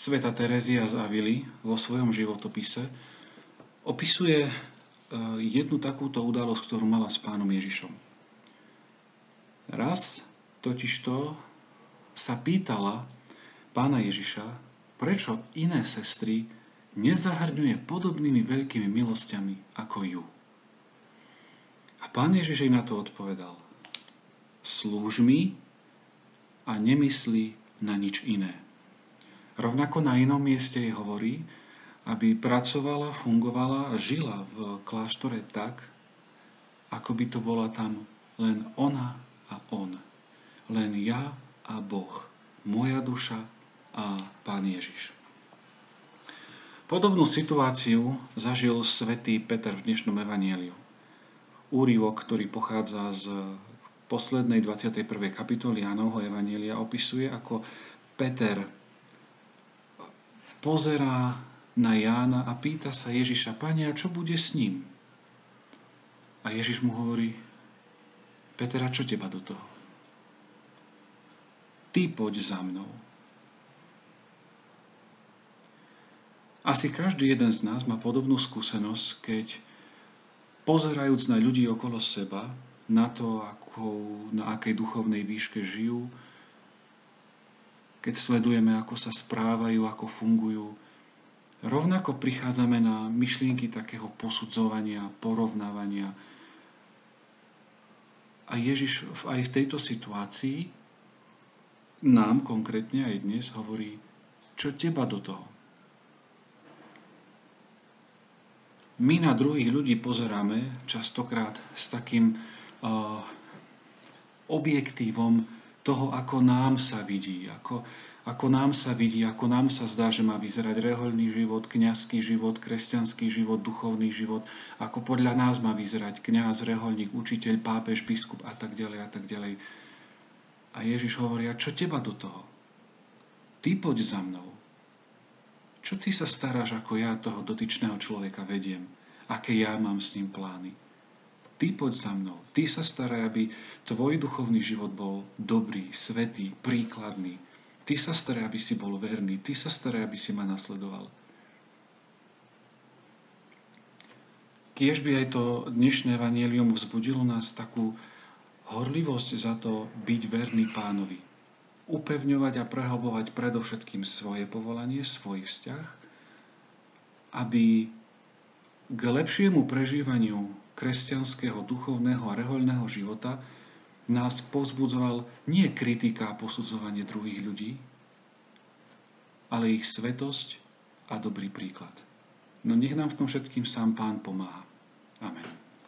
Sveta Terezia z Avily vo svojom životopise opisuje e, jednu takúto udalosť, ktorú mala s pánom Ježišom. Raz totižto sa pýtala pána Ježiša, prečo iné sestry nezahrňuje podobnými veľkými milosťami ako ju. A pán Ježiš jej na to odpovedal. Slúž mi a nemyslí na nič iné. Rovnako na inom mieste jej hovorí, aby pracovala, fungovala a žila v kláštore tak, ako by to bola tam len ona a on. Len ja a Boh. Moja duša a Pán Ježiš. Podobnú situáciu zažil svätý Peter v dnešnom evanieliu. Úrivok, ktorý pochádza z poslednej 21. kapitoly Jánovho evanielia, opisuje, ako Peter pozerá na Jána a pýta sa Ježiša, Pane, a čo bude s ním? A Ježiš mu hovorí, Peter, a čo teba do toho? Ty poď za mnou. Asi každý jeden z nás má podobnú skúsenosť, keď pozerajúc na ľudí okolo seba, na to, ako, na akej duchovnej výške žijú, keď sledujeme, ako sa správajú, ako fungujú, rovnako prichádzame na myšlienky takého posudzovania, porovnávania. A Ježiš aj v tejto situácii nám konkrétne aj dnes hovorí, čo teba do toho. my na druhých ľudí pozeráme častokrát s takým uh, objektívom toho, ako nám sa vidí, ako, ako nám sa vidí, ako nám sa zdá, že má vyzerať rehoľný život, kňazský život, kresťanský život, duchovný život, ako podľa nás má vyzerať kňaz, rehoľník, učiteľ, pápež, biskup a tak ďalej a tak ďalej. A Ježiš hovorí, a čo teba do toho? Ty poď za mnou. Čo ty sa staráš, ako ja toho dotyčného človeka vediem? Aké ja mám s ním plány? Ty poď za mnou. Ty sa staraj, aby tvoj duchovný život bol dobrý, svetý, príkladný. Ty sa staraj, aby si bol verný. Ty sa staraj, aby si ma nasledoval. Kiež by aj to dnešné evanielium vzbudilo nás takú horlivosť za to byť verný pánovi upevňovať a prehlbovať predovšetkým svoje povolanie, svoj vzťah, aby k lepšiemu prežívaniu kresťanského, duchovného a rehoľného života nás povzbudzoval nie kritika a posudzovanie druhých ľudí, ale ich svetosť a dobrý príklad. No nech nám v tom všetkým sám Pán pomáha. Amen.